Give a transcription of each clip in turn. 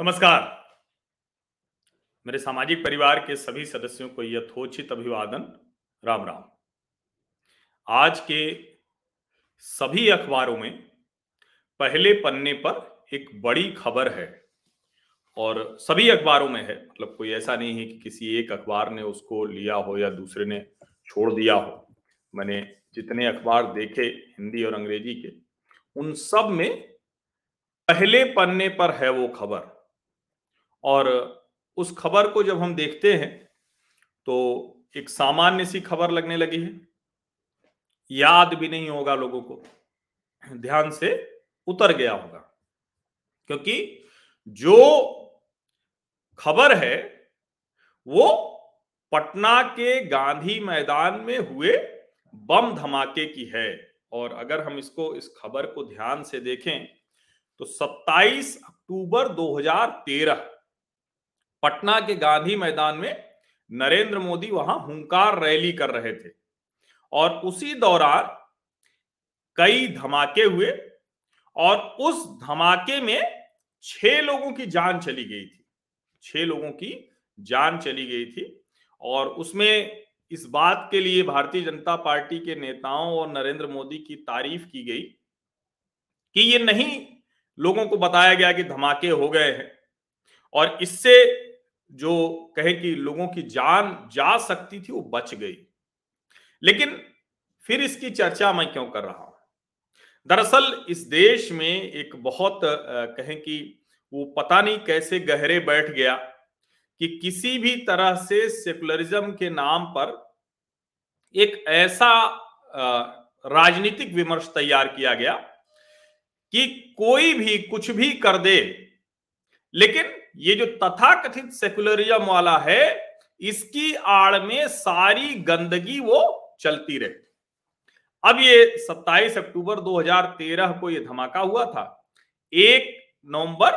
नमस्कार। मेरे सामाजिक परिवार के सभी सदस्यों को यथोचित अभिवादन। राम राम। आज के सभी अखबारों में पहले पन्ने पर एक बड़ी खबर है और सभी अखबारों में है। मतलब कोई ऐसा नहीं है कि किसी एक अखबार ने उसको लिया हो या दूसरे ने छोड़ दिया हो। मैंने जितने अखबार देखे हिंदी और अंग्रेज़ी के, उन सब में पहले पन्ने पर है वो खबर। और उस खबर को जब हम देखते हैं तो एक सामान्य सी खबर लगने लगी है। याद भी नहीं होगा लोगों को, ध्यान से उतर गया होगा। क्योंकि जो खबर है, वो पटना के गांधी मैदान में हुए बम धमाके की है। और अगर हम इसको, इस खबर को ध्यान से देखें तो 27 अक्टूबर 2013 पटना के गांधी मैदान में नरेंद्र मोदी वहाँ हुंकार रैली कर रहे थे। और उसी दौरान कई धमाके हुए और उस धमाके में छह लोगों की जान चली गई थी। छह लोगों की जान चली गई थी और उसमें इस बात के लिए भारतीय जनता पार्टी के नेताओं और नरेंद्र मोदी की तारीफ़ की गई कि ये नहीं, लोगों को बताया गया कि धमाके हो गए हैं। और इससे जो कहे कि लोगों की जान जा सकती थी, वो बच गई। लेकिन फिर इसकी चर्चा मैं क्यों कर रहा हूँ? दरअसल इस देश में एक बहुत कहें कि वो पता नहीं कैसे गहरे बैठ गया कि किसी भी तरह से सेकुलरिज्म के नाम पर एक ऐसा राजनीतिक विमर्श तैयार किया गया कि कोई भी कुछ भी कर दे, लेकिन ये जो तथाकथित सेकुलरिज्म वाला है, इसकी आड़ में सारी गंदगी वो चलती रहे अब ये 27 अक्टूबर 2013 को ये धमाका हुआ था। एक नवंबर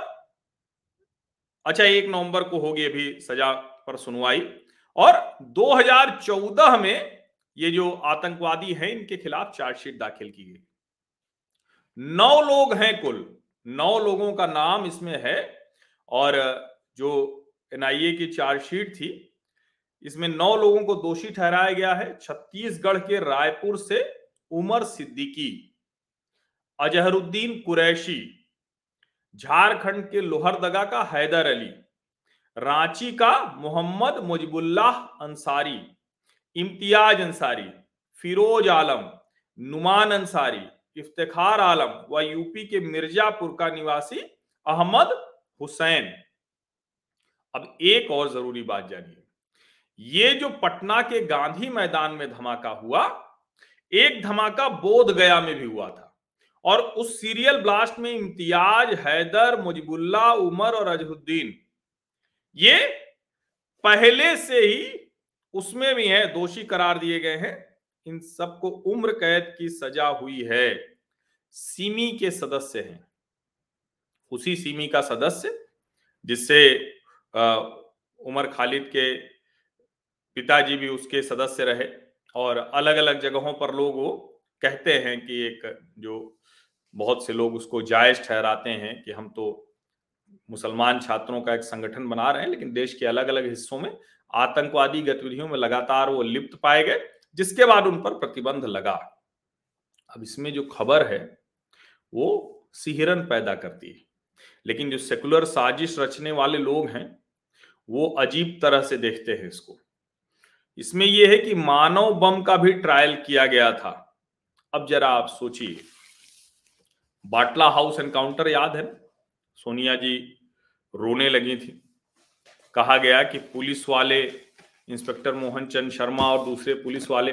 अच्छा एक नवंबर को होगी अभी सजा पर सुनवाई। और 2014 में ये जो आतंकवादी हैं, इनके खिलाफ चार्जशीट दाखिल की गई। नौ लोग हैं कुल। नौ लोगों का नाम इसमें है और जो एनआईए की चार्जशीट थी, इसमें नौ लोगों को दोषी ठहराया गया है, छत्तीसगढ़ के रायपुर से उमर सिद्दीकी, अजहरुद्दीन कुरैशी, झारखंड के लोहरदगा का हैदर अली, रांची का मोहम्मद मुजबुल्लाह अंसारी, इम्तियाज़ अंसारी, फिरोज आलम, नुमान अंसारी इफ्तार आलम व यूपी के मिर्जापुर का निवासी अहमद हुसैन, अब एक और ज़रूरी बात जानिए। ये जो पटना के गांधी मैदान में धमाका हुआ, एक धमाका बोध गया में भी हुआ था। और उस सीरियल ब्लास्ट में इम्तियाज़, हैदर, मुजिबुल्ला, उमर और अजहुद्दीन, ये पहले से ही उसमें भी है, दोषी करार दिए गए हैं। इन सबको उम्र कैद की सजा हुई है। सीमी के सदस्य हैं। उसी सीमी का सदस्य, जिससे उमर खालिद के पिताजी भी उसके सदस्य रहे। और अलग अलग जगहों पर लोग वो कहते हैं कि एक जो बहुत से लोग उसको जायज़ ठहराते हैं कि हम तो मुसलमान छात्रों का एक संगठन बना रहे हैं, लेकिन देश के अलग अलग हिस्सों में आतंकवादी गतिविधियों में लगातार वो लिप्त पाए गए, जिसके बाद उन पर प्रतिबंध लगा। अब इसमें जो खबर है, वो सिहरन पैदा करती है। लेकिन जो सेकुलर साजिश रचने वाले लोग हैं, वो अजीब तरह से देखते हैं इसको। इसमें यह है कि मानव बम का भी ट्रायल किया गया था। अब जरा आप सोचिए। बाटला हाउस एनकाउंटर याद है? सोनिया जी रोने लगी थी। कहा गया कि पुलिस वाले इंस्पेक्टर मोहन चंद शर्मा और दूसरे पुलिस वाले,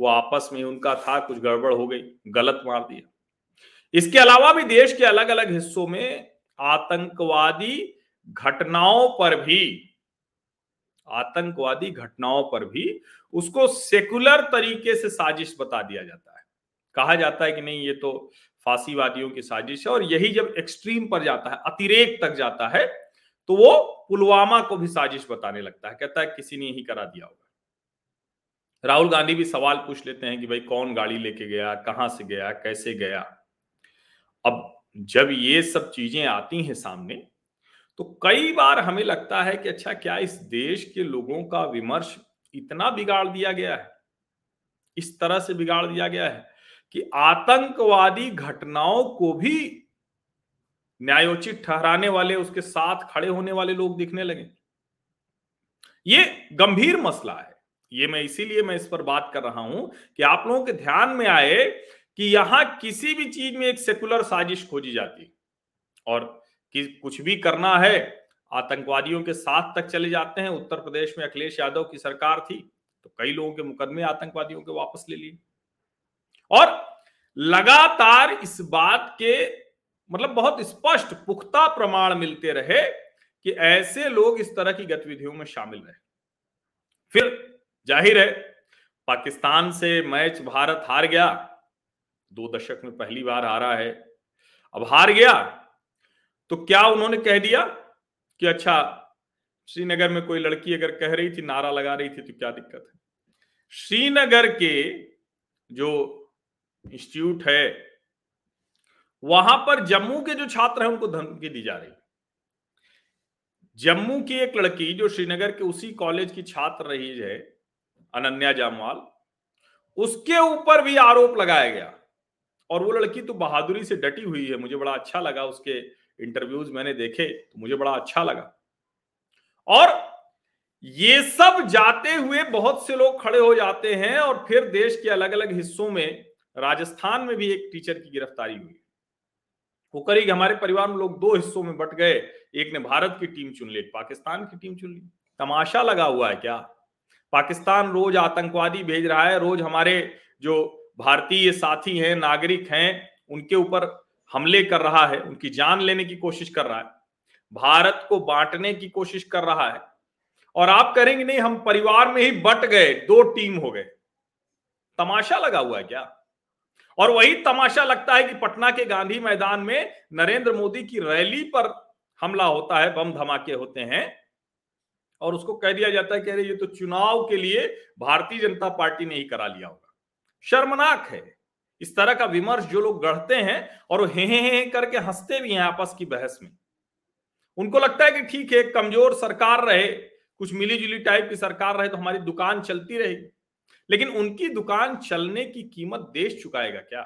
वो आपस में उनका था, कुछ गड़बड़ हो गई, गलत मार दिया। इसके अलावा भी देश के अलग अलग हिस्सों में आतंकवादी घटनाओं पर भी, आतंकवादी घटनाओं पर भी उसको सेकुलर तरीके से साजिश बता दिया जाता है। कहा जाता है कि नहीं, ये तो फांसीवादियों की साजिश है और यही जब एक्सट्रीम पर जाता है, अतिरेक तक जाता है तो वो पुलवामा को भी साजिश बताने लगता है। कहता है, किसी ने ही करा दिया होगा। राहुल गांधी भी सवाल पूछ लेते हैं कि भाई कौन गाड़ी लेके गया, कहाँ से गया, कैसे गया? अब जब ये सब चीज़ें आती हैं सामने तो कई बार हमें लगता है कि अच्छा क्या इस देश के लोगों का विमर्श इतना बिगाड़ दिया गया है? इस तरह से बिगाड़ दिया गया है कि आतंकवादी घटनाओं को भी न्यायोचित ठहराने वाले, उसके साथ खड़े होने वाले लोग दिखने लगे। ये गंभीर मसला है। ये मैं इसीलिए मैं इस पर बात कर रहा हूँ कि आप लोगों के ध्यान में आए कि यहाँ किसी भी चीज़ में एक सेकुलर साजिश खोजी जाती और कि कुछ भी करना है, आतंकवादियों के साथ तक चले जाते हैं। उत्तर प्रदेश में अखिलेश यादव की सरकार थी तो कई लोगों के मुकदमे आतंकवादियों के वापस ले लिए। और लगातार इस बात के मतलब बहुत स्पष्ट, पुख्ता प्रमाण मिलते रहे कि ऐसे लोग इस तरह की गतिविधियों में शामिल रहे। फिर ज़ाहिर है, पाकिस्तान से मैच भारत हार गया। दो दशक में पहली बार हारा है। अब हार गया तो क्या उन्होंने कह दिया कि अच्छा श्रीनगर में कोई लड़की अगर कह रही थी, नारा लगा रही थी तो क्या दिक्कत है? श्रीनगर के जो इंस्टीट्यूट है, वहाँ पर जम्मू के जो छात्र हैं, उनको धमकी दी जा रही जम्मू की एक लड़की जो श्रीनगर के उसी कॉलेज की छात्र रही है, अनन्या जामवाल, उसके ऊपर भी आरोप लगाया गया। और वो लड़की तो बहादुरी से डटी हुई है। मुझे बड़ा अच्छा लगा उसके इंटरव्यूज़ मैंने देखे तो मुझे बड़ा अच्छा लगा। और ये सब जाते हुए बहुत से लोग खड़े हो जाते हैं और फिर देश के अलग अलग हिस्सों में, राजस्थान में भी एक टीचर की गिरफ्तारी हुई। वो करीब हमारे परिवार में लोग दो हिस्सों में बट गए। एक ने भारत की टीम चुन ली, पाकिस्तान की टीम चुन ली। तमाशा लगा हुआ है क्या? पाकिस्तान रोज आतंकवादी भेज रहा है, रोज हमारे जो भारतीय साथी हैं, नागरिक हैं, उनके ऊपर हमले कर रहा है, उनकी जान लेने की कोशिश कर रहा है, भारत को बांटने की कोशिश कर रहा है। और आप करेंगे नहीं, हम परिवार में ही बट गए, दो टीम हो गए। तमाशा लगा हुआ है क्या? और वही तमाशा लगता है कि पटना के गांधी मैदान में नरेंद्र मोदी की रैली पर हमला होता है, बम धमाके होते हैं। और उसको कह दिया जाता है कि अरे, ये तो चुनाव के लिए भारतीय जनता पार्टी ने ही करा लिया होगा। शर्मनाक है। इस तरह का विमर्श जो लोग गढ़ते हैं और वो हे हे करके हँसते भी हैं आपस की बहस में। उनको लगता है कि ठीक है, कमज़ोर सरकार रहे, कुछ मिली जुली टाइप की सरकार रहे तो हमारी दुकान चलती रहेगी। लेकिन उनकी दुकान चलने की कीमत देश चुकाएगा क्या?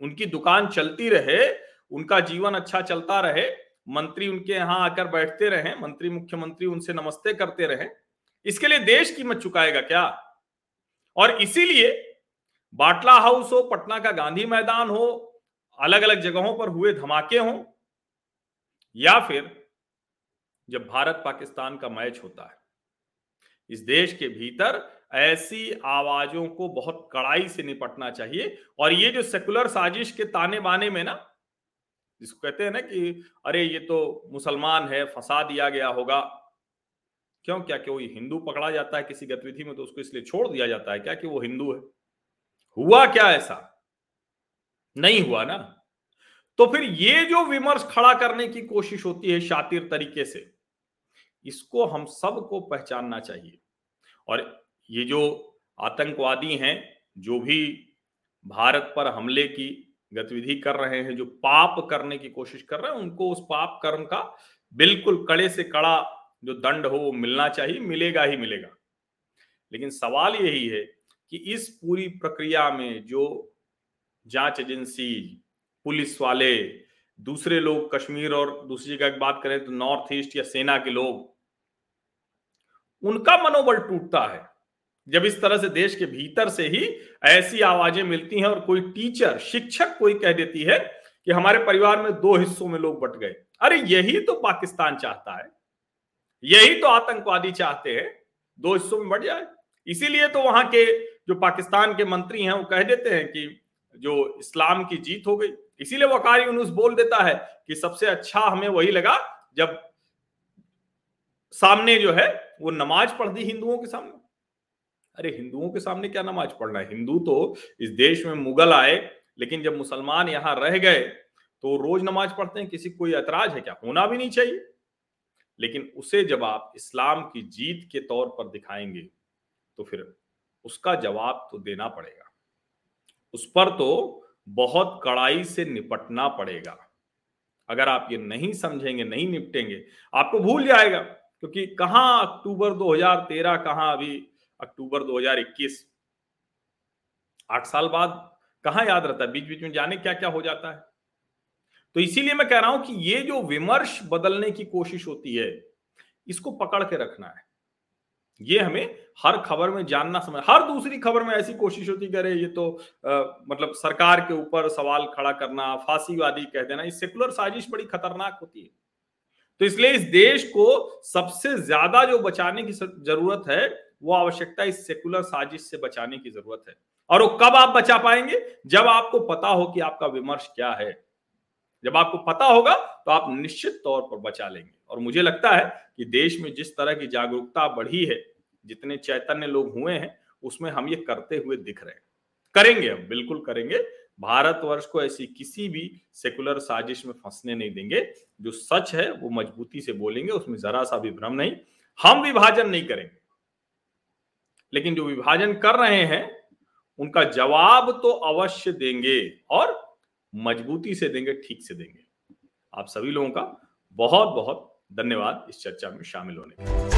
उनकी दुकान चलती रहे, उनका जीवन अच्छा चलता रहे, मंत्री उनके यहाँ आकर बैठते रहे, मंत्री मुख्यमंत्री उनसे नमस्ते करते रहे, इसके लिए देश कीमत चुकाएगा क्या? और इसीलिए बाटला हाउस हो, पटना का गांधी मैदान हो अलग अलग जगहों पर हुए धमाके हों, या फिर जब भारत पाकिस्तान का मैच होता है, इस देश के भीतर ऐसी आवाजों को बहुत कड़ाई से निपटना चाहिए। और ये जो सेकुलर साजिश के ताने बाने में ना, जिसको कहते हैं ना कि अरे ये तो मुसलमान है, फंसा दिया गया होगा क्यों? क्या कि वो हिंदू पकड़ा जाता है किसी गतिविधि में तो उसको इसलिए छोड़ दिया जाता है? क्या कि वो हिंदू है? हुआ क्या ऐसा? नहीं हुआ ना? तो फिर ये जो विमर्श खड़ा करने की कोशिश होती है शातिर तरीके से, इसको हम सबको पहचानना चाहिए। और ये जो आतंकवादी हैं, जो भी भारत पर हमले की गतिविधि कर रहे हैं, जो पाप करने की कोशिश कर रहे हैं, उनको उस पाप कर्म का बिल्कुल कड़े से कड़ा जो दंड हो वो मिलना चाहिए, मिलेगा ही मिलेगा। लेकिन सवाल यही है कि इस पूरी प्रक्रिया में जो जाँच एजेंसी, पुलिस वाले, दूसरे लोग, कश्मीर और दूसरी जगह की बात करें तो नॉर्थ ईस्ट या सेना के लोग, उनका मनोबल टूटता है। जब इस तरह से देश के भीतर से ही ऐसी आवाज़ें मिलती हैं और कोई टीचर, शिक्षक कोई कह देती है कि हमारे परिवार में दो हिस्सों में लोग बट गए। अरे यही तो पाकिस्तान चाहता है। यही तो आतंकवादी चाहते हैं। दो हिस्सों में बढ़ जाए। इसीलिए तो वहाँ के जो पाकिस्तान के मंत्री हैं, वो कह देते हैं कि जो इस्लाम की जीत हो गई। इसीलिए वकारी यूनुस बोल देता है कि सबसे अच्छा हमें वही लगा जब सामने जो है, वो नमाज़ पढ़ दी हिंदुओं के सामने। अरे, हिंदुओं के सामने क्या नमाज़ पढ़ना है? हिंदू तो इस देश में मुगल आए, लेकिन जब मुसलमान यहाँ रह गए तो रोज नमाज़ पढ़ते हैं, किसी कोई ऐतराज है क्या? होना भी नहीं चाहिए। लेकिन उसे जब आप इस्लाम की जीत के तौर पर दिखाएँगे तो फिर उसका जवाब तो देना पड़ेगा। उस पर तो बहुत कड़ाई से निपटना पड़ेगा। अगर आप ये नहीं समझेंगे, नहीं निपटेंगे, आपको भूल जाएगा, क्योंकि कहाँ अक्टूबर 2013 कहाँ अभी अक्टूबर 2021 आठ साल बाद कहाँ याद रहता है? बीच बीच में जाने क्या क्या हो जाता है? तो इसीलिए मैं कह रहा हूँ कि ये जो विमर्श बदलने की कोशिश होती है इसको पकड़ के रखना है। ये हमें हर खबर में जानना समझ हर दूसरी खबर में ऐसी कोशिश होती करे ये तो आ, मतलब सरकार के ऊपर सवाल खड़ा करना फांसीवादी कह देना ये सेकुलर साजिश बड़ी खतरनाक होती है। तो इसलिए इस देश को सबसे ज़्यादा जो बचाने की ज़रूरत है वो आवश्यकता इस सेकुलर साजिश से बचाने की ज़रूरत है। और वो कब आप बचा पाएँगे? जब आपको पता हो कि आपका विमर्श क्या है। जब आपको पता होगा तो आप निश्चित तौर पर बचा लेंगे। और मुझे लगता है कि देश में जिस तरह की जागरूकता बढ़ी है, जितने चैतन्य लोग हुए हैं, उसमें हम ये करते हुए दिख रहे हैं। करेंगे हम, बिल्कुल करेंगे। भारतवर्ष को ऐसी किसी भी सेकुलर साजिश में फंसने नहीं देंगे। जो सच है, वो मजबूती से बोलेंगे, उसमें जरा सा भी भ्रम नहीं। हम विभाजन नहीं करेंगे। लेकिन जो विभाजन कर रहे हैं, उनका जवाब तो अवश्य देंगे। और मजबूती से देंगे, ठीक से देंगे। आप सभी लोगों का बहुत बहुत धन्यवाद इस चर्चा में शामिल होने के लिए।